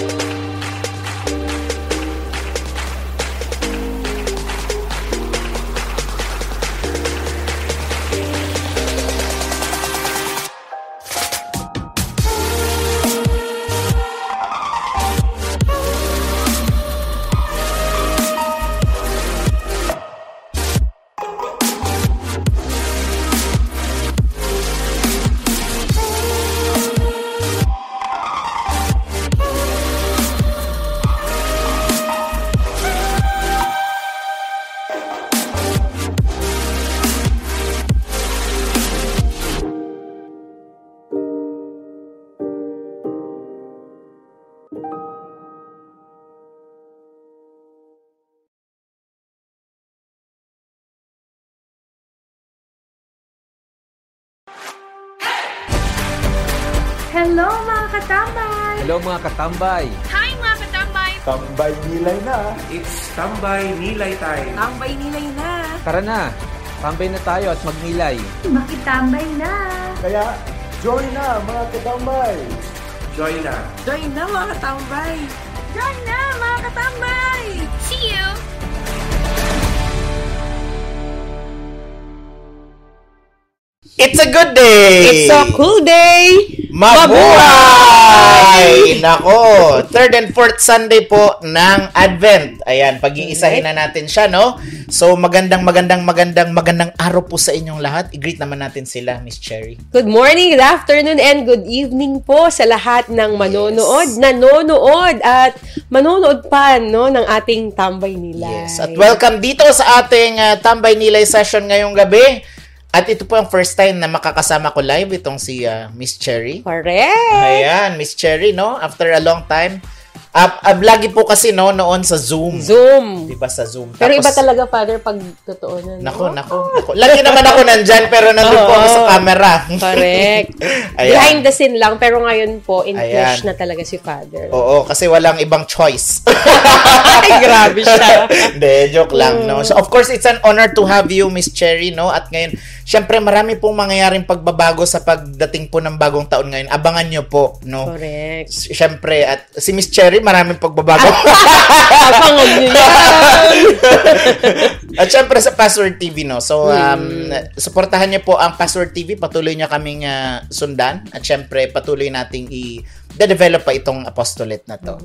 Hello katambay! Hello mga katambay! Hi mga katambay! Tambay nilay na. It's Tambay Nilay Time. Tambay nilay na! Tara na! Tambay na tayo at magnilay. Makitambay na! Kaya, join na mga katambay. Join na. Join na mga katambay! Join na mga katambay! See you! It's a good day! It's a cool day! Mabuhay! Nako, third and fourth Sunday po ng Advent. Ayan, pag-iisahin na natin siya, no? So, magandang, magandang, magandang, magandang araw po sa inyong lahat. I-greet naman natin sila, Miss Cherry. Good morning, good afternoon, and good evening po sa lahat ng manonood, nanonood, at manonood pa no, ng ating tambay nila. Yes, at welcome dito sa ating uh, Tambay Nilay session ngayong gabi. At ito po ang first time na makakasama ko live itong si uh, Miss Cherry. Correct! Ayan, Miss Cherry, no? After a long time. Uh, uh, lagi po kasi, no, noon sa Zoom. Zoom. Diba sa Zoom? Pero iba Tapos- talaga, Father, pag totoo na. no? Nako, nako, nako. Lagi naman ako nandyan, pero nandun po ako sa camera. Correct. Ayan. Behind the scene lang, pero ngayon po, in Ayan. flesh na talaga si Father. Oo, kasi walang ibang choice. Ay, grabe siya. Hindi, joke lang, no? So, of course, it's an honor to have you, Miss Cherry, no? At ngayon, syempre, marami pong mangyayaring pagbabago sa pagdating po ng bagong taon ngayon. Abangan nyo po, no? Correct. Syempre, at si Miss Cherry, maraming pagbabago. Abangan yan. At syempre sa Password TV, no? So, um, suportahan niyo po ang Password TV. Patuloy niyo kaming ah, sundan. At syempre, patuloy nating i-develop pa itong apostolate na to.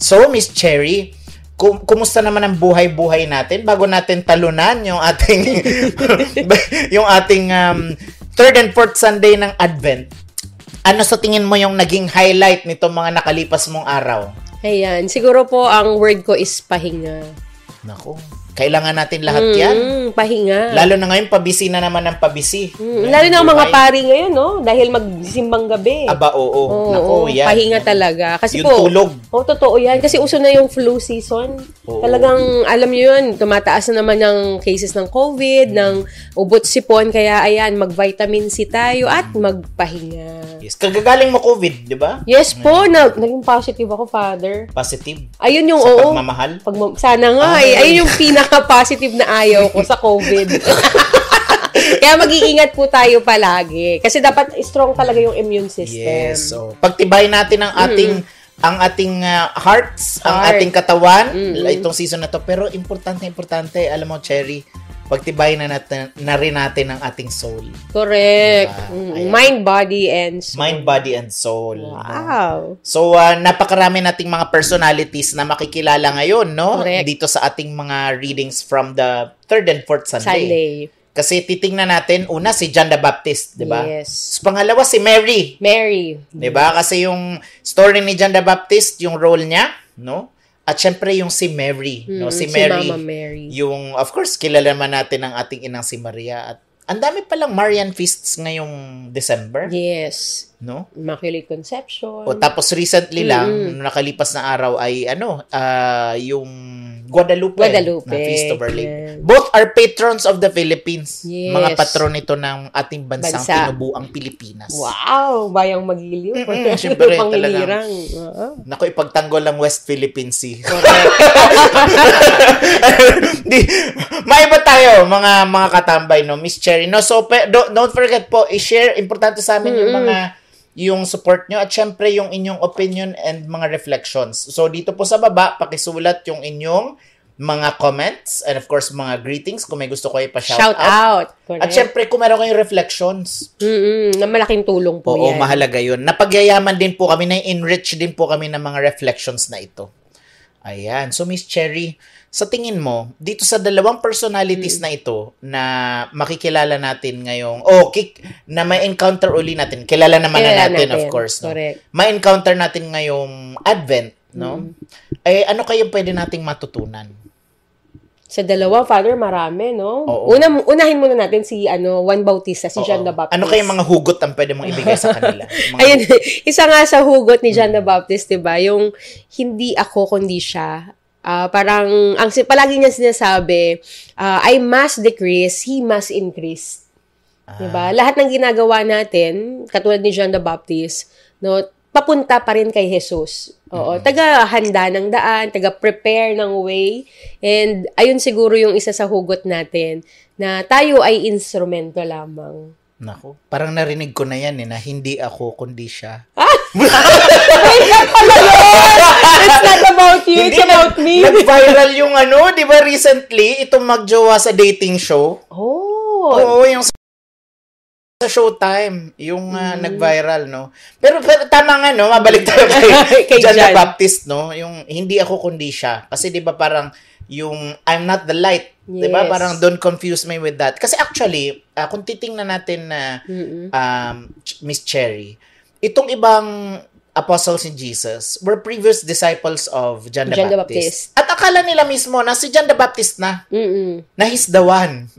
So, Miss Cherry, kum- kumusta naman ang buhay-buhay natin bago natin talunan yung ating yung ating um, third and fourth Sunday ng Advent? Ano sa tingin mo yung naging highlight nito mga nakalipas mong araw? Ayan, siguro po ang word ko is pahinga. Nako, kailangan natin lahat yan. Mm, pahinga. Lalo na ngayon, pabisi na naman ang pabisi. Mm, lalo na ang mga pari ngayon, no? Dahil magsimbang gabi. Aba, oo. Oo, Nako, oo, yan. pahinga talaga. Kasi Yung po, tulog. Oo, totoo yan. Kasi uso na yung flu season. Oo. Talagang, alam nyo yun, tumataas na naman ng cases ng COVID, ng ubot sipon. Kaya, ayan, mag-vitamin C tayo at magpahinga. Yes. Kagagaling mo COVID, di ba? Yes po, na, naging positive ako, Father. Positive. Ayun yung, Sa oo. pagmamahal. Pag, sana nga, Ay. eh. Ayun yung pinaka-positive na ayaw ko sa COVID. Kaya mag-iingat po tayo palagi. Kasi dapat strong talaga yung immune system. Yes. So, pagtibay natin ang ating ang ating uh, hearts, ang Heart. ating katawan itong season na to. Pero importante, importante, alam mo, Cherry, pagtibay na natin na rin natin ang ating soul. Correct. Diba? Ayan. Mind, body, and soul. Mind, body, and soul. Wow. So, uh, napakarami nating mga personalities na makikilala ngayon, no? Correct. Dito sa ating mga readings from the third and fourth Sunday. Sunday. Kasi titingnan natin, una si John the Baptist, di ba? Yes. Tapos pangalawa si Mary, Mary. di ba? Kasi yung story ni John the Baptist, yung role niya, no? At syempre yung si Mary, no? Mm, Si si Mary, Mama Mary. yung, of course, kilala naman natin ang ating inang si Maria. At ang dami palang Marian feasts ngayong December, Yes. No? Immaculate Conception. O tapos recently lang, nung nakalipas na araw ay ano, ah, yung Guadalupe, Guadalupe, na Feast of Our Lady. yan. Both are patrons of the Philippines. Yes. Mga patron ito ng ating bansang Bansa. pinubuang Pilipinas. Wow! Bayang magiliw. Mm-mm, syempre, Pangilirang. Oo. Naku, ipagtanggol lang West Philippine Sea. Correct. Di, maiba tayo, mga mga katambay, no? Miss Cherry. No, so, pe, don't, don't forget po, i-share, importante sa amin yung mga yung support nyo at syempre yung inyong opinion and mga reflections. So dito po sa baba, pakisulat yung inyong mga comments and of course mga greetings kung may gusto ko ipa-shout Shout out. At Correct. syempre kung meron kayong reflections, Mm-mm, na malaking tulong po Oo, yan. mahalaga yun. Napagyayaman din po kami, na-enrich din po kami ng mga reflections na ito. Ayan. So, Miss Cherry, sa tingin mo, dito sa dalawang personalities Mm. na ito na makikilala natin ngayong, oh, kik, na may encounter uli natin. Kilala naman Kilala na natin, natin. of course. No? Correct. May encounter natin ngayong Advent, no? Mm. Eh, ano kayo pwede nating matutunan? Sa dalawa, Father, marami, no? Oo. Una, unahin muna natin si ano, Juan Bautista, si John Oo. the Baptist. Ano kayong mga hugot ang pwede mong ibigay sa kanila? Mga- Ayun, isa nga sa hugot ni. John the Baptist, 'di ba? Yung hindi ako kundi siya. Ah, parang ang palagi niya sinasabi, ah, I must decrease, he must increase. Ah. ba? Lahat ng ginagawa natin, katulad ni John the Baptist, no, papunta pa rin kay Jesus. Oo, taga-handa ng daan, taga-prepare ng way. And ayun siguro yung isa sa hugot natin na tayo ay instrumento lamang. Nako, parang narinig ko na yan eh, na hindi ako kundi siya. It's not about you, it's about me. Nag-viral yung ano, di ba recently, itong magjowa sa dating show. Oh. Oo, yung sa sa Showtime, yung ah, Mm. nag-viral, no? Pero, pero tama nga, no? Mabalik tayo kay, Kay John the John. Baptist, no? Yung hindi ako kundi siya. Kasi di ba parang yung I'm not the light. Di ba? Yes. Parang don't confuse me with that. Kasi actually, ah, kung titingnan natin na um, Miss Cherry, itong ibang apostles in Jesus were previous disciples of John the, John the Baptist. At akala nila mismo na si John the Baptist na, Mm-mm. na he's the one.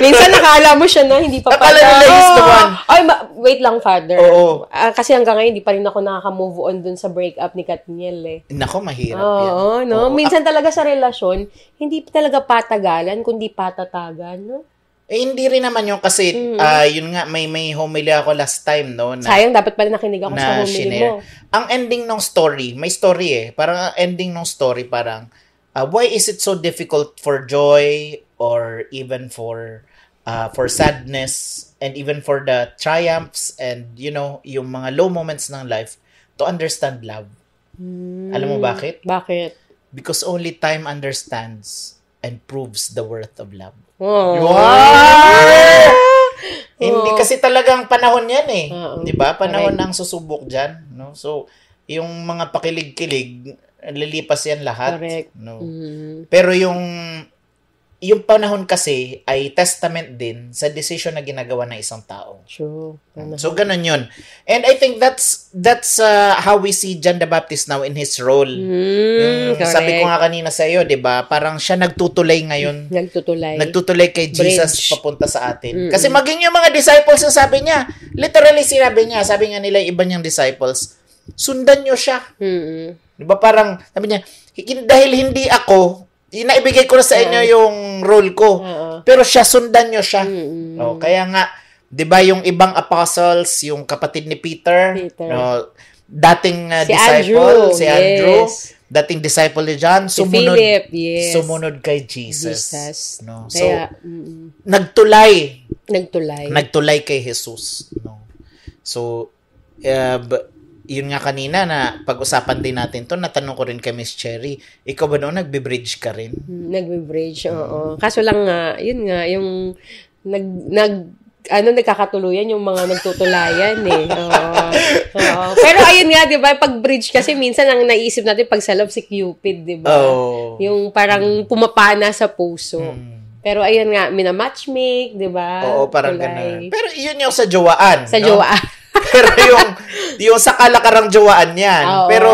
Minsan nakala mo siya na hindi pa Akala pala. nila he's the Oh. one. Ay, ma- wait lang, Father. Oo. Ah, kasi hanggang ngayon, hindi pa rin ako nakaka-move on dun sa breakup ni Katniel eh. Nako, mahirap yan. Oo, no? Oo. Minsan talaga sa relasyon, hindi talaga patagalan, kundi patatagan, no? Eh, hindi rin naman yung kasi, Mm. ah, yun nga, may, may homily ako last time, no? Na, Sayang, dapat pala nakinig ako sa na homily shinare. mo. Ang ending ng story, may story eh. Parang ang ending ng story, parang, ah, why is it so difficult for joy or even for uh, for sadness and even for the triumphs and, you know, yung mga low moments ng life to understand love? Alam mo bakit? Bakit? Because only time understands and proves the worth of love. Oh. Wow! Hindi Oo. kasi talagang panahon 'yan eh. Oo. 'Di ba? Panahon Correct. ng susubok diyan, no? So, yung mga pakilig-kilig, lilipas 'yan lahat, Correct. no? Mm. Pero yung yung panahon kasi ay testament din sa decision na ginagawa ng isang tao. True. So ganun 'yun. And I think that's that's uh, how we see John the Baptist now in his role. Mm, Yung sabi ko nga kanina sa iyo, 'di ba? Parang siya nagtutulay ngayon Nagtutulay. nagtutulay kay Jesus Bridge. papunta sa atin. Mm-mm. Kasi maging yung mga disciples, yung sabi niya, literally sinabi niya, sabi nga nila yung iba niyang disciples, sundan niyo siya. Mm-mm. Di ba parang, sabi niya, "Hin- dahil hindi ako, inaibigay ko na sa inyo yung role ko. Pero siya, sundan niyo siya. Mm-mm. Oh, kaya nga, 'di ba yung ibang apostles, yung kapatid ni Peter, Peter. no, dating uh, Si disciple, Andrew, si Andrew, yes. dating disciple ni John, Si sumunod Philip, yes. sumunod kay Jesus. Jesus. No? So, Kaya, mm, nagtulay, nagtulay. nagtulay kay Jesus, no. So, uh, b- yun nga kanina na pag-usapan din natin to, natanong ko rin kay Miss Cherry, ikaw ba noon nagbe-bridge ka rin? Mm, Nagbe-bridge, oo. Kaso lang nga, yun nga, yung nag, nag, ano, nagkakatuluyan yung mga nagtutulayan eh. Oo. Oo. Pero ayun nga, di ba, pag bridge kasi minsan ang naisip natin pag sa love si Cupid, di ba? Oh. Yung parang pumapana sa puso. Hmm. Pero ayun nga, minamatchmake, di ba? Oo, parang Tulay. ganun. Pero yun yung sa jowaan. Sa no? jowa. Pero yung, yung sa kalakarang jowaan yan. Oo. Pero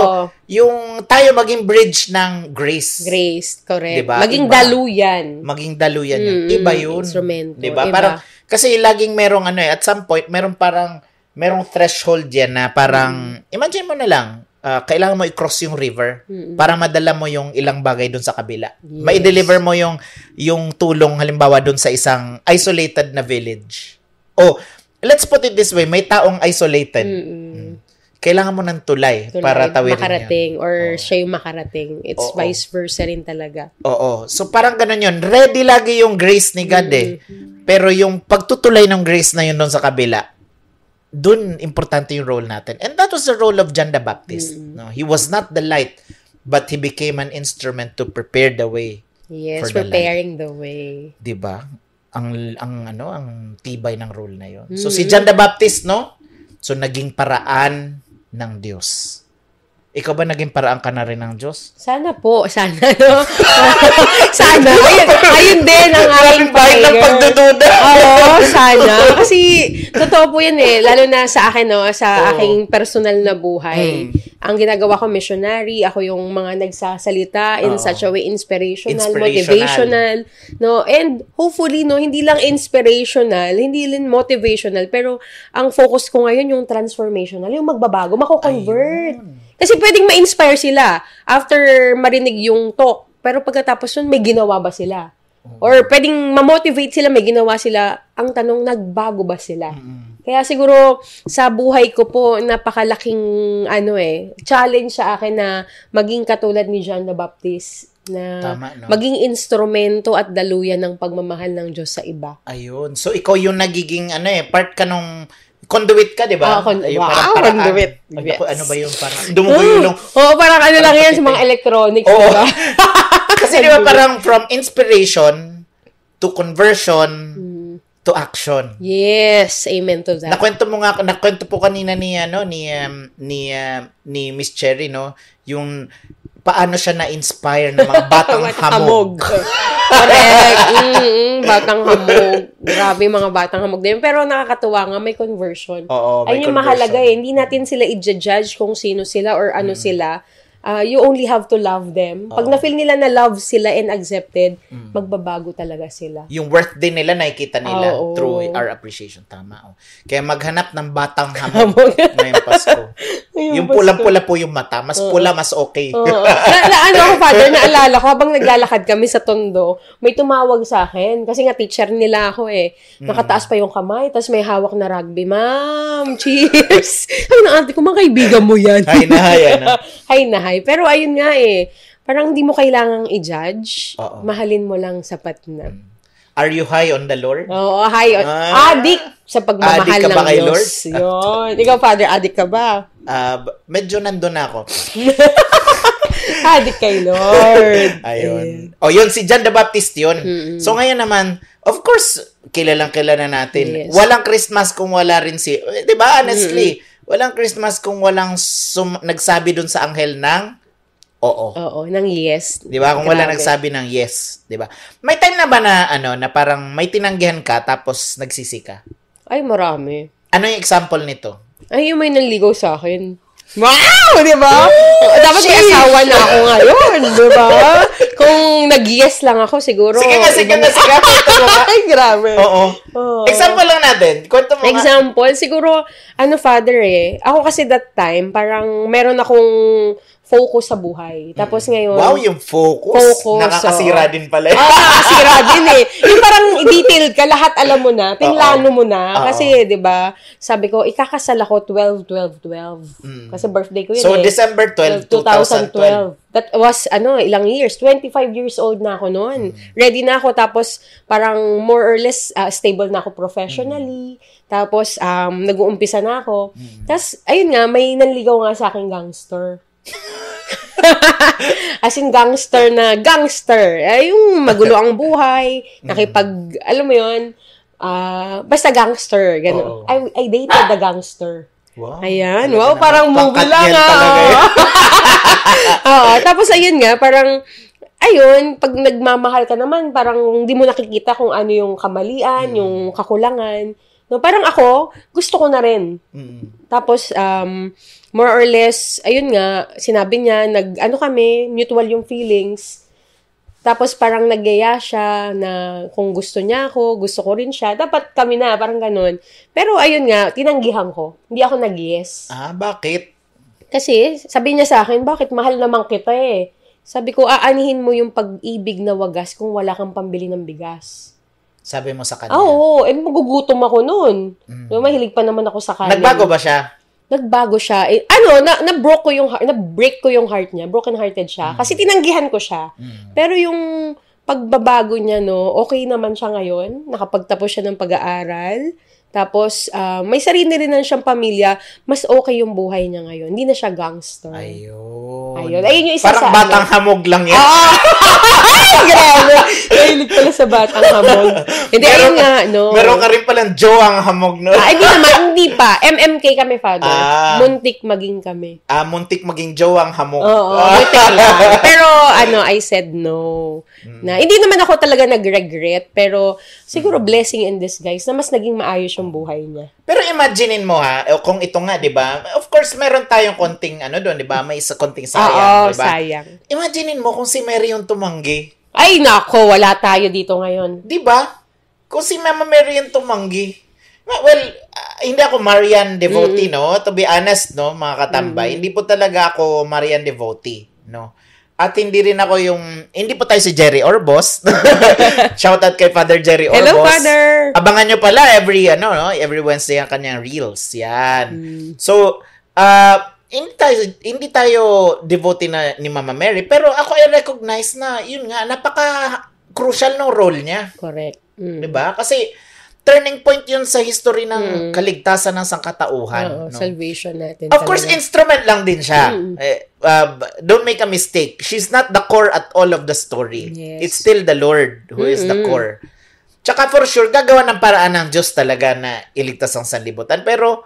yung tayo maging bridge ng grace. Grace, correct. Diba? Maging Iba. daluyan. Maging daluyan yan. Mm, Iba yun. instrumento. Diba? Iba. Parang, kasi laging merong ano eh, at some point, merong parang, merong threshold yan na parang, imagine mo na lang, ah, kailangan mo i-cross yung river para madala mo yung ilang bagay doon sa kabila. Yes. Mai-deliver mo yung yung tulong halimbawa doon sa isang isolated na village. Oh, let's put it this way, may taong isolated. Mm-mm. Kailangan mo ng tulay, Tulay, para tawirin makarating yun. or Oo. siya yung makarating. It's Oo. vice versa rin talaga. Oo. So parang ganun yun. Ready lagi yung grace ni God eh. Mm-hmm. Pero yung pagtutulay ng grace na yun doon sa kabila, dun importante yung role natin. And that was the role of John the Baptist. No, he was not the light, but he became an instrument to prepare the way. Yes, For the preparing the way. 'di ba? Ang ang ano, ang tibay ng role na 'yon. So si John the Baptist, no? So naging paraan ng Diyos. Ikaw ba naging paraan ka na rin ng Diyos? Sana po, sana, no? sana. Ayun, ayun din ang aking Kahit ng prayer. pagdududa. Oo, sana. Kasi, totoo po yan eh. Lalo na sa akin, no? Sa aking personal na buhay. Ang ginagawa ko, missionary. Ako yung mga nagsasalita in Oo. such a way, inspirational, Inspirational. motivational. No? And hopefully, no, hindi lang inspirational, hindi lang motivational, pero ang focus ko ngayon yung transformational, yung magbabago, mako-convert. Kasi pwedeng ma-inspire sila after marinig yung talk. Pero pagkatapos nun, may ginawa ba sila? Or pwedeng ma-motivate sila, may ginawa sila. Ang tanong, nagbago ba sila? Kaya siguro sa buhay ko po, napakalaking ano eh, challenge sa akin na maging katulad ni John the Baptist na Tama, no? maging instrumento at daluyan ng pagmamahal ng Diyos sa iba. Ayun. So ikaw yung nagiging ano eh, part ka nung conduit ka, 'di ba? Ah, con- Ayun, wow, parang paraan. conduit. Ay, Yes. naku, ano ba yung parang dumugo yung Oo, parang ano lang yan sa mga electronics, Oo. diba? Kasi 'di ba parang from inspiration to conversion Hmm. to action. Yes, amen to that. Nakwento mo nga nakwento po kanina ni ano ni um, ni um, ni Miss Cherry no, yung paano siya na-inspire ng mga batang hamog. Correct. Mm-mm, batang hamog. Grabe mga batang hamog din. Pero nakakatuwa nga, may conversion. Oo, may Ayun yung conversion. mahalaga eh. Hindi natin sila i-judge kung sino sila or ano sila. Ah, you only have to love them. Pag na-feel nila na love sila and accepted, magbabago talaga sila. Yung worth din nila nakikita nila Oo. through our appreciation. Tama. Oh. Kaya maghanap ng batang hamog ngayong Pasko. yung pulang-pula po yung mata. Mas pula, mas okay. Oo. na, na, ano ako, father, naalala ko, habang naglalakad kami sa tondo, may tumawag sa akin. Kasi nga, teacher nila ako eh. Nakataas pa yung kamay, tapos may hawak na rugby. Ma'am, cheers! Ay, na ate ko, mga kaibigan mo yan. Hay na hay, ano? Hay na hay. Pero ayun nga eh, parang hindi mo kailangang i-judge. Oo. Mahalin mo lang sapat na. Are you high on the Lord? Oo, hay. Ah. adik sa pagmamahal Adik ka ng ba kay Diyos. Lord? Yun. Ikaw, father, adik ka ba? B- medyo nandun na ako. adik kay Lord. Ayun. O, yun, si John the Baptist yun. So, ngayon naman, of course, kilalang kilala natin. Yes. Walang Christmas kung wala rin si, eh, di ba, honestly, walang Christmas kung walang sum- nagsabi dun sa anghel ng oo. Oo, nang yes. Di ba? Kung wala nagsabi ng yes, di ba? May time na ba na ano na parang may tinanggihan ka tapos nagsisi ka? Ay, marami. Ano yung example nito? Ay, yung may nanligaw sa akin. Wow! Di ba? Dapat may asawa na ako ngayon. Di ba? Kung nag-yes lang ako, siguro. Sige nga, sige na- sige. Ay, grabe. Oo. Oo. Example lang natin. Kwento mo nga. Example, siguro, ano, father eh. Ako kasi that time, parang meron akong focus sa buhay. Tapos ngayon, Mm. Wow, yung focus. Focus, Nakakasira oo. din pala. Ah, nakakasira din eh. Yung parang detailed ka, lahat alam mo na, pinlano mo na. Oo. Kasi, di ba, sabi ko, ikakasal ako 12, 12, 12. Kasi birthday ko yun So, eh. December 12, 2012. That was, ano, ilang years. 25 years old na ako noon. Ready na ako. Tapos, parang more or less ah, stable na ako professionally. Tapos, um, nag-uumpisa na ako. Tapos, ayun nga, may nanligaw nga sa akin gangster. As in, gangster na gangster. Ay, yung magulo ang buhay, nakipag, alam mo yun, ah, basta gangster. Ganun. I, I dated the gangster. Wow. Ayan. Talaga Wow, parang movie lang yan ah. yan. Oo. Tapos ayun nga, parang, ayun, pag nagmamahal ka naman, parang hindi mo nakikita kung ano yung kamalian, Hmm. yung kakulangan. No, parang ako, gusto ko na rin. Mm. Tapos, um, more or less, ayun nga, sinabi niya, nag, ano kami, mutual yung feelings. Tapos parang nagyaya siya na kung gusto niya ako, gusto ko rin siya. Dapat kami na, parang ganun. Pero ayun nga, tinanggihan ko. Hindi ako nag-yes. Ah, bakit? Kasi sabi niya sa akin, bakit mahal naman kita eh. Sabi ko, aanihin mo yung pag-ibig na wagas kung wala kang pambili ng bigas. Sabi mo sa kanya. Ah, Oo, eh magugutom ako noon. No, mahilig pa naman ako sa kanin. Nagbago ba siya? Nagbago siya. Eh, ano, na, na-broke ko yung heart, na-break ko yung heart niya. Broken-hearted siya. Kasi tinanggihan ko siya. Pero yung pagbabago niya, no, okay naman siya ngayon. Nakapagtapos siya ng pag-aaral. Tapos, ah, may sarili rin na siyang pamilya. Mas okay yung buhay niya ngayon. Hindi na siya gangster. Ayun. Ayun. Ayun yung isa Parang sa batang ano. hamog lang yan. Ah! Ay, grabe. Mahilig pala sa batang hamog. Hindi, ayun nga, no. Meron ka rin palang Joang hamog no? Ah, hindi naman, hindi pa. MMK kami, father. Ah. Muntik maging kami. Ah, muntik maging Joang hamog. Oo, Ah. muntik lang. Pero, ano, I said no. Na, hindi naman ako talaga nag-regret, pero siguro blessing in disguise na mas naging maayos yung buhay niya. Pero imaginein mo ha, eh, kung ito nga, 'di ba? Of course, meron tayong konting ano doon, 'di ba? May isa konting sayang, 'di ba? sayang. Imaginein mo kung si Mary yung tumanggi. Ay, nako, wala tayo dito ngayon. 'Di ba? Kung si Mama Mary yung tumanggi. Well, ah, hindi ako Marian devotee, no? To be honest, no, mga katambay, hindi po talaga ako Marian devotee, no? At hindi rin ako yung, hindi po tayo si Jerry Orbos. Shout out kay Father Jerry Orbos. Hello, Father! Abangan nyo pala every, ano, no, every Wednesday ang kanyang reels. Yan. Hmm. So, uh, hindi tayo, hindi tayo devotee na ni Mama Mary, pero ako ay recognize na, yun nga, napaka-crucial ng role niya. Correct. Mm. 'Di ba? Kasi turning point 'yun sa history ng Mm. kaligtasan ng sangkatauhan, Oo, no? salvation natin. Of course, talaga. instrument lang din siya. Mm. Eh, uh, don't make a mistake. She's not the core at all of the story. Yes. It's still the Lord who is the core. Tsaka for sure, gagawa ng paraan ng Diyos talaga na iligtas ang sanlibutan. Pero,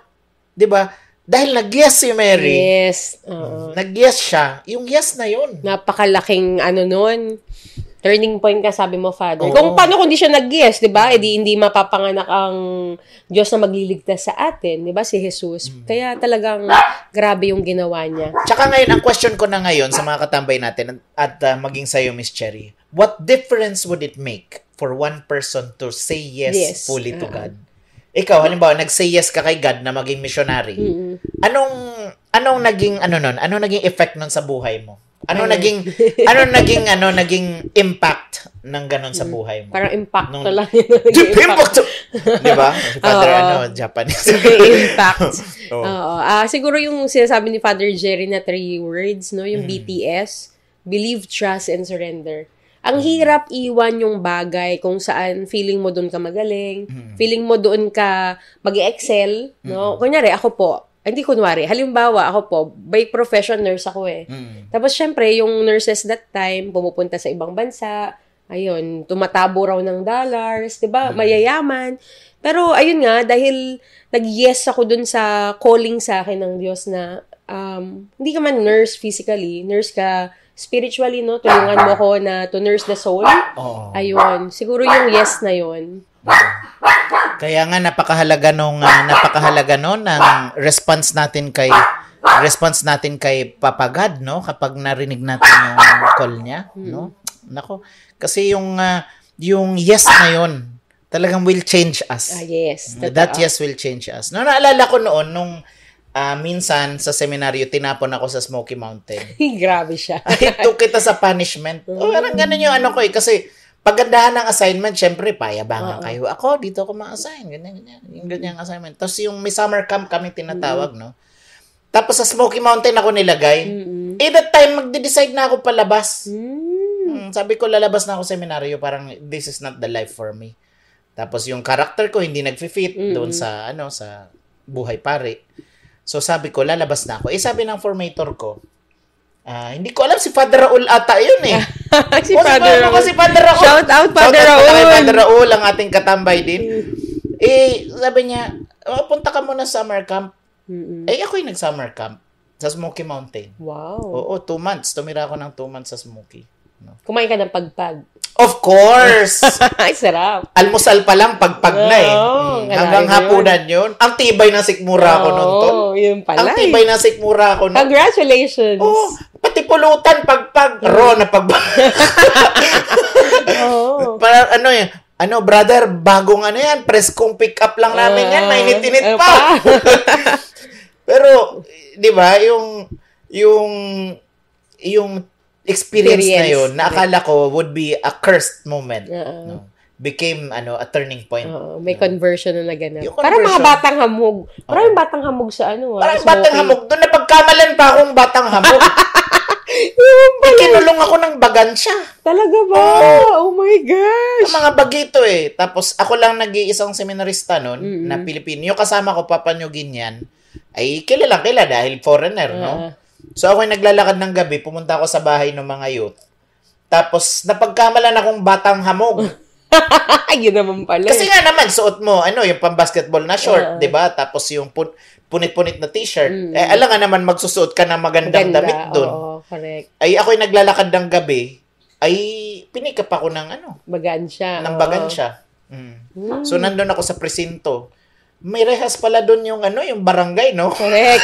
di ba, dahil nag-yes si Mary, Yes. Oo. nag-yes siya, yung yes na yun. Napakalaking ano nun. Turning point ka, sabi mo, Father. Oo. Kung paano kung di siya nag-yes, di ba? Di hindi mapapanganak ang Diyos na magliligtas sa atin, di ba? Si Jesus. Mm. Kaya talagang grabe yung ginawa niya. Tsaka ngayon, ang question ko na ngayon sa mga katambay natin at uh, maging sa'yo, Miss Cherry, what difference would it make for one person to say yes, Yes. fully to Oo. God? Ikaw, halimbawa, nag-say yes ka kay God na maging missionary. Mm-mm. Anong anong naging ano nun? Ano naging effect nun sa buhay mo? Ano Ayun. naging ano naging ano naging impact ng ganun sa buhay mo? Parang impact Nung- lang. Deep impact. Di ba? Si Father Oo. ano, Japanese. impact. Oo. Oo. Ah, siguro yung sinasabi ni Father Jerry na three words, no? Mm. Yung BTS, believe, trust, and surrender. Ang hirap iwan yung bagay kung saan feeling mo doon ka magaling, Mm. feeling mo doon ka mag-excel, no? Kunyari, ako po, hindi kunwari, halimbawa, ako po, by profession nurse ako eh. Mm. Tapos, syempre, yung nurses that time, pumupunta sa ibang bansa, ayun, tumatabo raw ng dollars, di ba? Mayayaman. Pero, ayun nga, dahil nag-yes ako dun sa calling sa akin ng Diyos na um, hindi ka man nurse physically, nurse ka spiritually, no? Tulungan mo ko na to nurse the soul. Oo. Ayun. Siguro yung yes na yun. Kaya nga napakahalaga nung ah, napakahalaga no ng response natin kay response natin kay Papa God, no? Kapag narinig natin yung call niya, no? Nako. Kasi yung ah, yung yes na yun talagang will change us. Ah, yes. That Totoo. yes will change us. No, naalala ko noon nung ah, minsan sa seminaryo tinapon ako sa Smoky Mountain. Grabe siya. I took kita sa punishment. O, parang ganun yung ano ko eh. Kasi, pagandahan ng assignment, syempre, payabangan Oo. kayo. Ako, dito ako ma-assign. Ganyan, ganyan. Yung ganyang assignment. Tapos yung may summer camp kami tinatawag, no? Tapos sa Smoky Mountain ako nilagay. Mm-mm. Eh, that time, magde-decide na ako palabas. Mm. Hmm, sabi ko, lalabas na ako seminaryo. Parang, this is not the life for me. Tapos yung character ko, hindi nag-fit Mm-mm. doon sa, ano, sa buhay pare. So, sabi ko, lalabas na ako. Eh, sabi ng formator ko, ah, hindi ko alam si Father Raul ata yun eh. si O, Father ano ko si Father Raul? Shout out, Father Shout out pala kay Raul. Father Raul, ang ating katambay din. eh, sabi niya, oh, punta ka muna sa summer camp. Mm-mm. Eh, ako yung nag-summer camp sa Smoky Mountain. Wow. Oo, two months. Tumira ako ng two months sa Smoky. No. Kumain ka ng pagpag. Of course! Ay, sarap. Almusal pa lang, pagpag na eh. Mm, hanggang hapunan yun. Ang tibay ng sikmura ko nun. Oo, yun pala. Ang eh. tibay ng sikmura ko nun. Congratulations. Oo, pati pulutan, pagpag. Ro na pagpag. Oo. Para ano yan, ano, brother, bagong ano yan, press kong pick up lang namin yan, Ah, mainit-init ano pa. Pero, di ba, yung, yung, yung experience, na Experience. yun, na akala ko would be a cursed moment. Oo. No? Became, ano, a turning point. Oo, may conversion na naganap. Yung Parang mga batang hamog. Maraming batang hamog sa ano. ah, Parang smoky. batang hamog. Doon napagkamalan pa akong batang hamog. Yung pala. Ikinulong ako ng bagansya. Talaga ba? Oh my gosh. Ang mga bagito eh. Tapos ako lang nag-iisang seminarista noon na Pilipino. Yung kasama ko, Papa New Guinean, ay kilala dahil foreigner, no? So ako ay naglalakad ng gabi, pumunta ako sa bahay ng mga youth. Tapos napagkamalan akong batang hamog. Yun naman pala. Kasi nga naman, suot mo, ano, yung pang-basketball na short, Ah. di ba? Tapos yung pun- punit-punit na t-shirt. Eh, alam nga naman, magsusuot ka ng magandang Mm. Ganda. damit doon. Oo, correct. Ay, ako'y naglalakad ng gabi, ay pinikap ako ng ano, Bagan siya. ng oo. bagansya. Mm. So, nandun ako sa presinto. May rehas pala doon yung ano, yung barangay, no? Correct.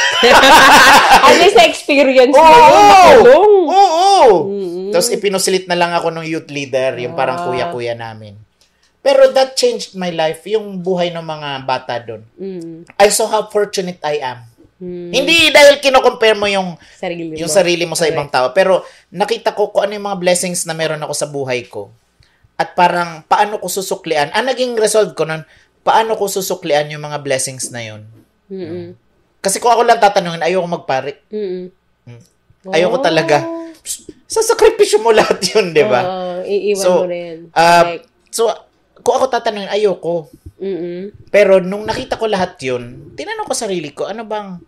At least na-experience mo Oo! yun. Oo! Mm-mm. Tapos ipinusilit na lang ako ng youth leader, yung parang Ah. kuya-kuya namin. Pero that changed my life, yung buhay ng mga bata doon. Mm. I saw how fortunate I am. Mm. Hindi dahil kino-compare mo yung Sarili mo. yung sarili mo sa Correct. ibang tao, pero nakita ko kung ano yung mga blessings na meron ako sa buhay ko. At parang paano ko susuklian. Ang naging result ko nun, paano ko susuklian yung mga blessings na yun. Mm-mm. Kasi kung ako lang tatanungin, ayoko magpare. Mm-mm. Ayoko Oh. talaga. Sa sakripisyo mo lahat yun, di ba? Oo, iiwan So, mo rin. Ah, Correct. so, kung ako tatanungin, ayoko. Mm-mm. Pero nung nakita ko lahat yun, tinanong ko sarili ko, ano bang,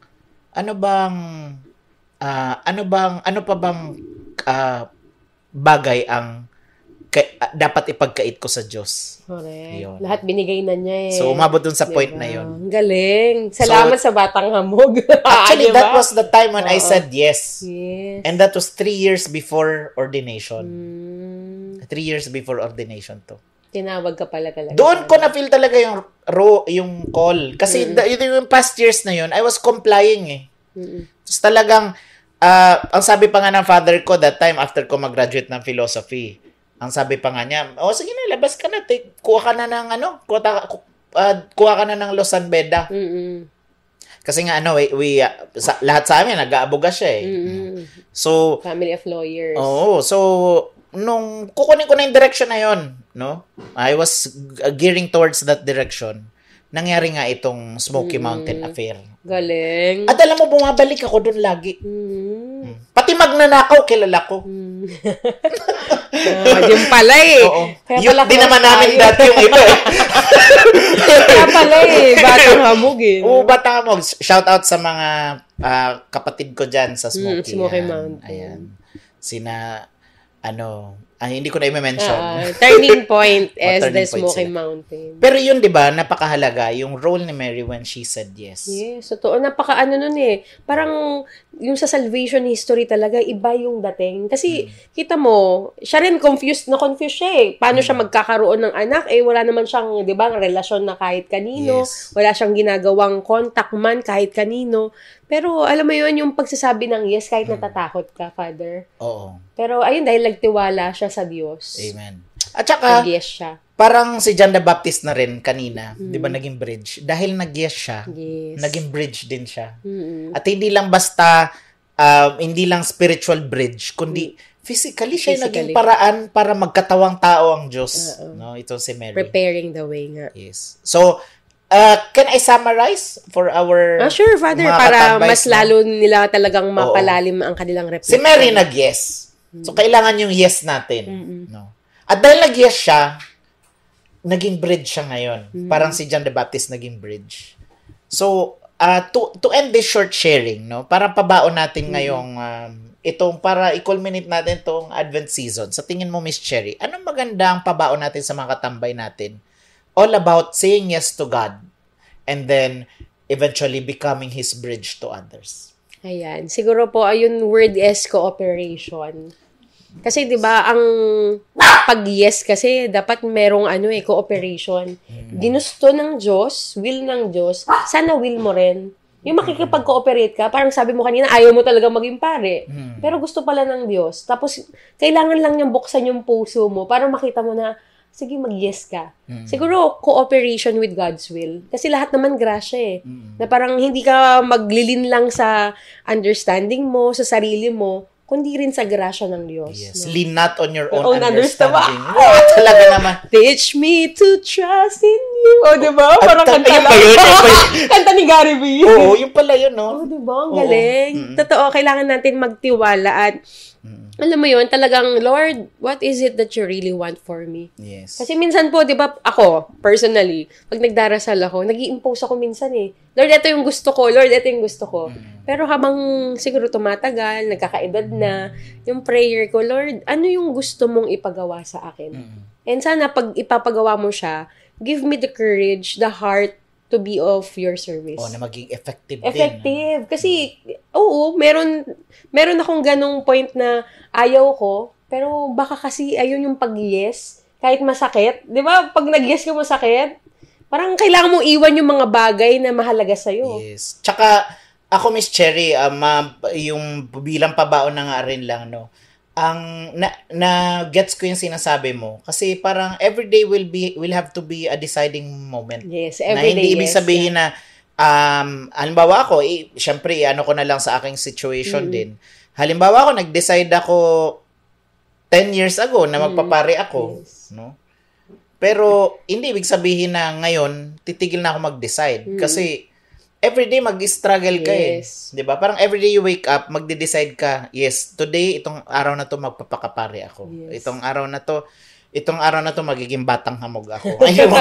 ano bang, ah, ano bang, ano pa bang ah, bagay ang ka- dapat ipagkait ko sa Diyos? Correct. Yun. Lahat binigay na niya eh. So, umabot dun sa Diba? point na yun. Ang galing. Salamat sa batang hamog. Actually, Diba? that was the time when I Oo. said yes. Yes. And that was three years before ordination. Mm, Three years before ordination to. tinawag ka pala talaga. Doon ko na feel talaga yung ro yung call. Kasi Mm. the, yung, past years na yun, I was complying eh. Mm-mm. Tapos talagang, ah, ang sabi pa nga ng father ko that time after ko mag-graduate ng philosophy, ang sabi pa nga niya, oh sige na, labas ka na, take, kuha ka na ng ano, kuha, ta, ah, kuha ka na ng Losan Beda. Mm-mm. Kasi nga ano, we, we ah, sa, lahat sa amin, nag-aaboga siya eh. Mm-mm. So, Family of lawyers. Oo. So, nung kukunin ko na yung direction na yon, no? I was uh, gearing towards that direction. Nangyari nga itong Smoky Mountain affair. Galing. At alam mo, bumabalik ako doon lagi. Mm. Pati magnanakaw, kilala ko. Mm. Ah, yun pala eh. Oo. Kaya pala din close naman namin tayo. dati yung ito eh. Kaya pala eh. Batang hamog eh. Oo, bata mo. Shout out sa mga ah, kapatid ko dyan sa Smoky. Mm, Smoky. Mountain. Ayan. Sina, ano, ay, hindi ko na i-mention. Ah, turning point is turning the Smoky sila. Mountain. Pero yun, di ba, napakahalaga yung role ni Mary when she said yes. Yes, totoo. Napaka ano nun eh. Parang yung sa salvation history talaga, iba yung dating. Kasi, Hmm. kita mo, siya rin confused na confused siya eh. Paano Hmm. siya magkakaroon ng anak? Eh, wala naman siyang, di ba, relasyon na kahit kanino. Yes. Wala siyang ginagawang contact man kahit kanino. Pero, alam mo yun, yung pagsasabi ng yes kahit Hmm. natatakot ka, Father. Oo. Pero, ayun, dahil nagtiwala siya sa Diyos. Amen. At saka, Nag-yes siya. parang si John the Baptist na rin kanina, di ba, naging bridge. Dahil nag-yes siya. Yes. naging bridge din siya. Mm-mm. At hindi lang basta, um, hindi lang spiritual bridge, kundi physically siya yung naging. Physically. paraan para magkatawang tao ang Diyos. No, ito si Mary. Preparing the way nga. Yes. So, uh, can I summarize for our Ah, sure, Father. mga Para mas no? lalo nila talagang mapalalim ang kanilang reflection. Si Mary nag-yes. So, kailangan yung yes natin. No? At dahil nag-yes siya, naging bridge siya ngayon. Parang si John the Baptist naging bridge. So, uh, to, to end this short sharing, no, para pabaon natin ngayong um, itong, para i-culminate natin itong Advent season. Sa tingin mo, Miss Cherry, anong magandang pabaon natin sa mga katambay natin? All about saying yes to God and then eventually becoming His bridge to others. Ayan. Siguro po, ayun word is cooperation. Kasi 'di ba ang pag yes kasi dapat merong ano eh cooperation. Ginusto ng Diyos, will ng Diyos, sana will mo rin. Yung makikipag-cooperate ka, parang sabi mo kanina, ayaw mo talaga maging pare. Pero gusto pala ng Diyos. Tapos, kailangan lang niyang buksan yung puso mo para makita mo na, sige, mag-yes ka. Siguro, cooperation with God's will. Kasi lahat naman grasya eh. Na parang hindi ka maglilin lang sa understanding mo, sa sarili mo, kundi rin sa grasya ng Diyos. Yes. no? Lean not on your own, Own understanding. understanding. Wow, talaga naman. Teach me to trust in you. O, di ba? Parang ta- kanta lang. yun? Yun? kanta ni Gary V. Oo, yung pala yun, no? Oh, di ba? Ang Oo. galing. Mm. Totoo, kailangan natin magtiwala at alam mo yun, talagang, Lord, what is it that you really want for me? Yes. Kasi minsan po, di ba, ako, personally, pag nagdarasal ako, nag impose ako minsan eh. Lord, ito yung gusto ko. Lord, ito yung gusto ko. Pero habang siguro tumatagal, nagkakaedad na, yung prayer ko, Lord, ano yung gusto mong ipagawa sa akin? And sana pag ipapagawa mo siya, give me the courage, the heart to be of your service. O, na maging effective, din. Effective. Kasi, oo, meron, meron akong ganong point na ayaw ko, pero baka kasi ayun yung pag-yes, kahit masakit. Di ba? Pag nag-yes ka masakit, parang kailangan mong iwan yung mga bagay na mahalaga sa'yo. Yes. Tsaka, ako, Miss Cherry, um, ma- yung bilang pabaon na nga rin lang, no? Ang, na, na gets ko yung sinasabi mo. Kasi parang everyday will be, will have to be a deciding moment. Yes, na every hindi day, ibig yes. sabihin na, um, halimbawa ako, eh, syempre, ano ko na lang sa aking situation din. Halimbawa ako, nag-decide ako 10 years ago na magpapare ako. No? Pero, hindi ibig sabihin na ngayon, titigil na ako mag-decide. Kasi, everyday mag-struggle ka Yes. eh. 'Di ba? Parang everyday you wake up, magde-decide ka, yes, today itong araw na to magpapakapare ako. Yes. Itong araw na to, itong araw na to magiging batang hamog ako. Ayun.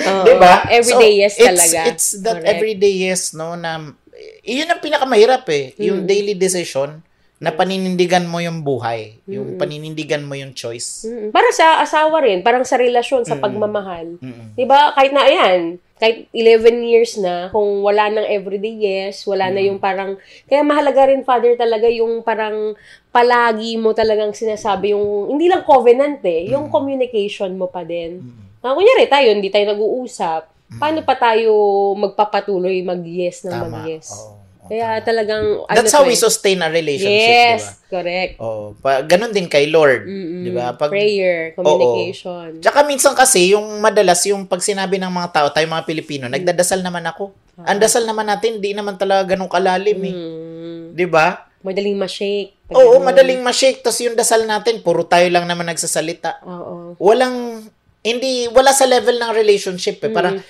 'Di ba? Everyday yes it's, talaga. It's that Correct. everyday yes no na iyon ang pinakamahirap eh, Mm. yung daily decision na paninindigan mo yung buhay, yung paninindigan mo yung choice. Mm, Para sa asawa rin, parang sa relasyon, sa pagmamahal. Mm-mm. 'Di ba? Kahit na ayan, kahit 11 years na, kung wala nang everyday yes, wala na yung parang kaya mahalaga rin father talaga yung parang palagi mo talagang sinasabi yung hindi lang covenant eh, yung communication mo pa din. Ah, kunyari tayo, hindi tayo nag-uusap. Paano pa tayo magpapatuloy mag-yes ng Tama. mag-yes? Oo. Kaya talagang That's ano how to we eh. sustain a relationship, Yes, di ba? correct. Oh, pa, ganun din kay Lord. 'di ba? Pag Prayer, communication. Tsaka minsan kasi yung madalas yung pag sinabi ng mga tao, tayo mga Pilipino, nagdadasal naman ako. Ang dasal naman natin, di naman talaga ganun kalalim eh. Mm. 'Di ba? Madaling ma-shake. Oo, ganun. madaling ma-shake tas yung dasal natin, puro tayo lang naman nagsasalita. Oo. Walang hindi wala sa level ng relationship eh. Parang Mm.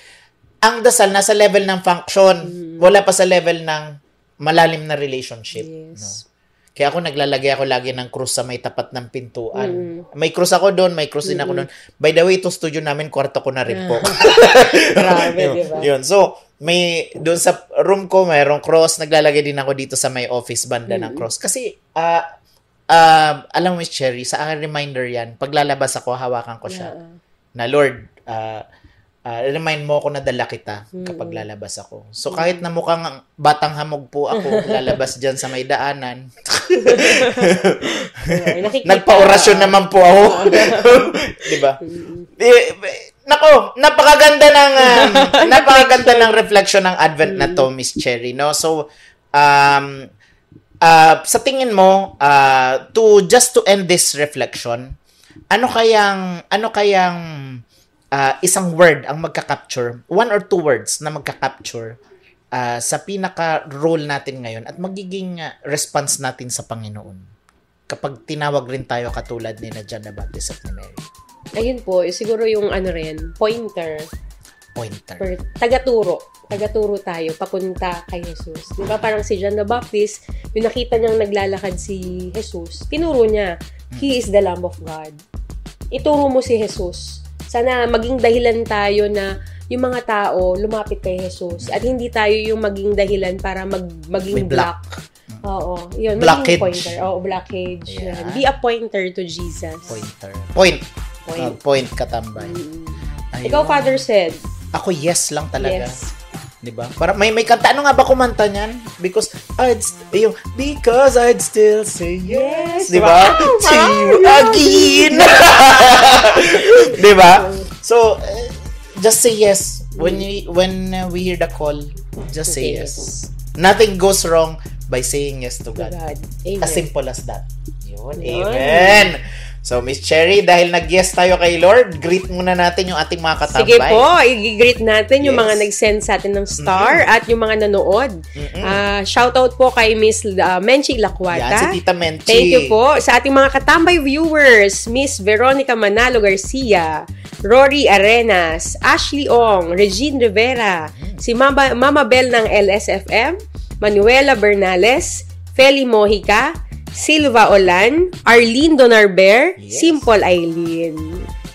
ang dasal nasa level ng function, wala pa sa level ng malalim na relationship. Yes. No? Kaya ako naglalagay ako lagi ng krus sa may tapat ng pintuan. Mm. May krus ako doon, may krus din ako doon. By the way, ito studio namin, kwarto ko na rin po. Grabe, yun, di ba? yun. So, may doon sa room ko, mayroong cross. Naglalagay din ako dito sa may office banda ng cross. Kasi, ah ah, alam mo, Miss Cherry, sa akin reminder yan, paglalabas ako, hawakan ko siya. Na, Lord, ah ah, remind mo ako na dala kita kapag lalabas ako. So, kahit na mukhang batang hamog po ako, lalabas dyan sa may daanan. Nagpa-orasyon naman po ako. 'Di ba? Eh, nako, napakaganda ng um, napakaganda ng reflection ng Advent na to, Miss Cherry, no? So um uh, sa tingin mo uh, to just to end this reflection, ano kayang ano kayang uh, isang word ang magka-capture, one or two words na magka-capture uh, sa pinaka role natin ngayon at magiging uh, response natin sa Panginoon kapag tinawag rin tayo katulad ni na John the Baptist at ni Mary. Ayun po, eh, siguro yung ano rin, pointer. Pointer. Per, tagaturo. Tagaturo tayo, papunta kay Jesus. Di ba parang si John the Baptist, yung nakita niyang naglalakad si Jesus, tinuro niya, He is the Lamb of God. Ituro mo si Jesus. Sana maging dahilan tayo na yung mga tao lumapit kay Jesus at hindi tayo yung maging dahilan para mag, maging May block. black. Oo, yun. Blockage. Pointer. Oo, blockage. Yeah. Yan. Be a pointer to Jesus. Pointer. Point. Point. Uh, point katambay. Mm. Ayun. Ikaw, Father said, Ako yes lang talaga. yes. 'Di ba? Para may may kanta ano nga ba kumanta niyan? Because I'd st- yung because I'd still say yes, 'di ba? To you again. 'Di ba? So eh, just say yes when you when uh, we hear the call, just say Say yes. Nothing goes wrong by saying yes to To God. God. As simple as that. Yun. Yun. Amen. So, Miss Cherry, dahil nag-yes tayo kay Lord, greet muna natin yung ating mga katambay. Sige po, i-greet natin yung Yes. mga nag-send sa atin ng star at yung mga nanood. Ah, shout out po kay Miss uh, Menchi Yan, Lakwata. si Tita Menchi. Thank you po sa ating mga katambay viewers, Miss Veronica Manalo Garcia, Rory Arenas, Ashley Ong, Regine Rivera, si Mama, Mama Bell ng LSFM, Manuela Bernales, Feli Mojica, Silva Olan, Arlene Donarber, Yes. Simple Eileen.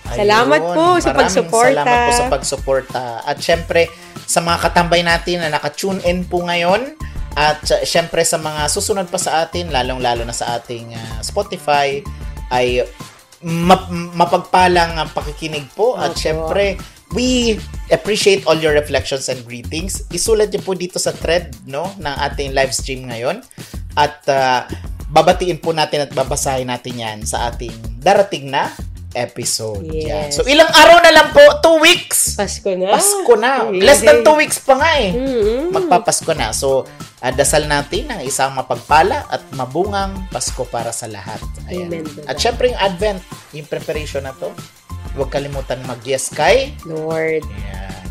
Salamat Ayun. po sa Maraming pagsuporta. Salamat po sa pagsuporta. At syempre, sa mga katambay natin na naka-tune in po ngayon, at uh, syempre sa mga susunod pa sa atin, lalong-lalo na sa ating uh, Spotify, ay map- mapagpalang uh, pakikinig po. At Opo. syempre, we appreciate all your reflections and greetings. Isulat niyo po dito sa thread no, ng ating live stream ngayon. At uh, babatiin po natin at babasahin natin yan sa ating darating na episode. Yes. Yan. So, ilang araw na lang po? Two weeks! Pasko na. Pasko na. Less than two weeks pa nga eh. Mm-mm. Magpapasko na. So, ah, dasal natin ang isang mapagpala at mabungang Pasko para sa lahat. Ayan. At syempre yung Advent, yung preparation na to, huwag kalimutan mag-yes kay. Lord. Ayan.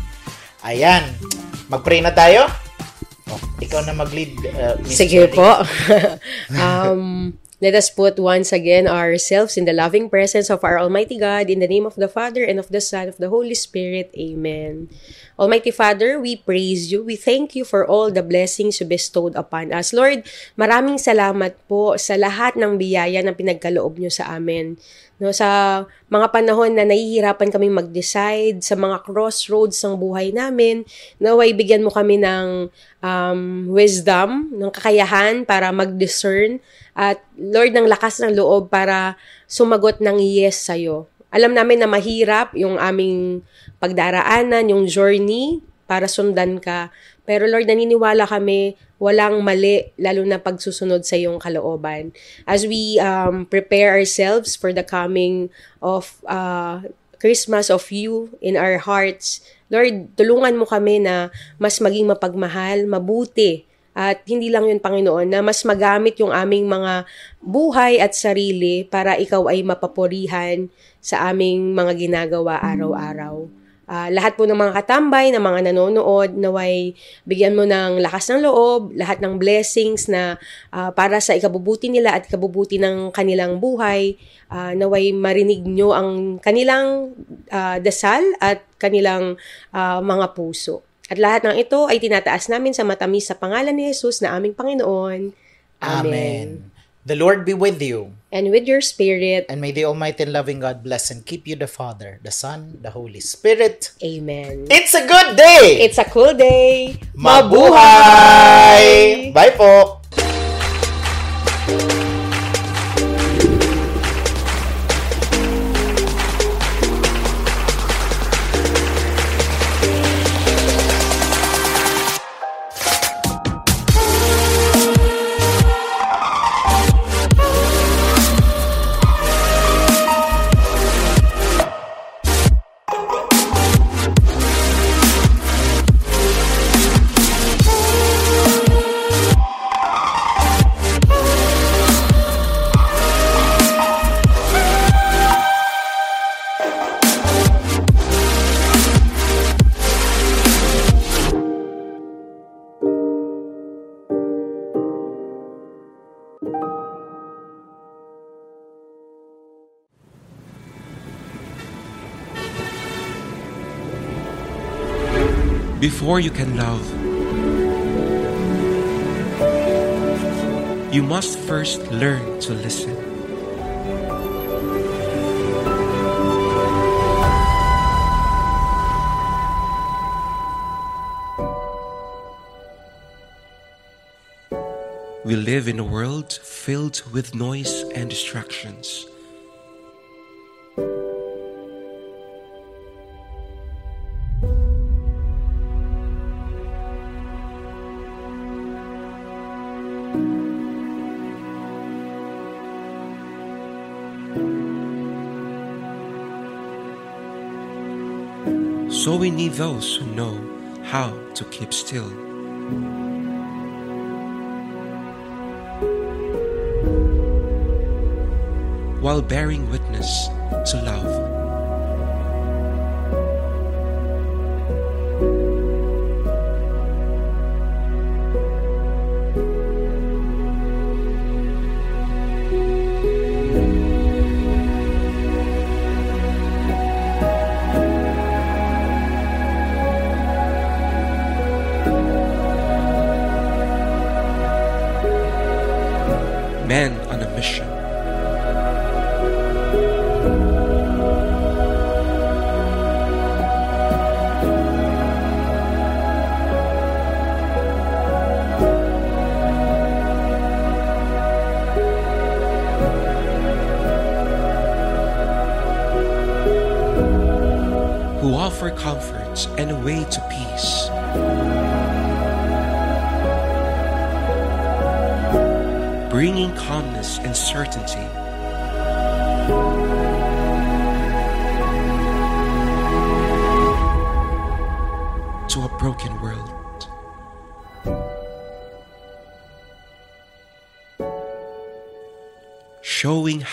Ayan. Mag-pray na tayo? Ikaw na mag-lead, uh, Sige Cherry. po. um, let us put once again ourselves in the loving presence of our Almighty God, in the name of the Father, and of the Son, of the Holy Spirit. Amen. Almighty Father, we praise you. We thank you for all the blessings you bestowed upon us. Lord, maraming salamat po sa lahat ng biyaya na pinagkaloob nyo sa amin. No, sa mga panahon na nahihirapan kaming mag-decide, sa mga crossroads ng buhay namin, naway bigyan mo kami ng um, wisdom, ng kakayahan para mag-discern, at Lord, ng lakas ng loob para sumagot ng yes sa'yo. Alam namin na mahirap yung aming pagdaraanan, yung journey para sundan ka. Pero Lord, naniniwala kami walang mali, lalo na pagsusunod sa iyong kalooban. As we um, prepare ourselves for the coming of uh, Christmas of you in our hearts, Lord, tulungan mo kami na mas maging mapagmahal, mabuti, at hindi lang yun, Panginoon, na mas magamit yung aming mga buhay at sarili para ikaw ay mapapurihan sa aming mga ginagawa araw-araw. Ah, lahat po ng mga katambay, ng mga nanonood, naway bigyan mo ng lakas ng loob, lahat ng blessings na ah, para sa ikabubuti nila at ikabubuti ng kanilang buhay. Ah, naway marinig nyo ang kanilang ah, dasal at kanilang ah, mga puso. At lahat ng ito ay tinataas namin sa matamis sa pangalan ni Jesus na aming Panginoon. Amen. The Lord be with you. And with your spirit, And may the Almighty and loving God bless and keep you the Father, the Son, the Holy Spirit. Amen. It's a good day! It's a cool day. Mabuhay! Bye po! Before you can love, you must first learn to listen. We live in a world filled with noise and distractions. Need those who know how to keep still. While bearing witness to love. Man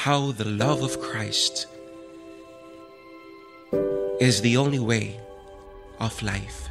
how the love of Christ is the only way of life.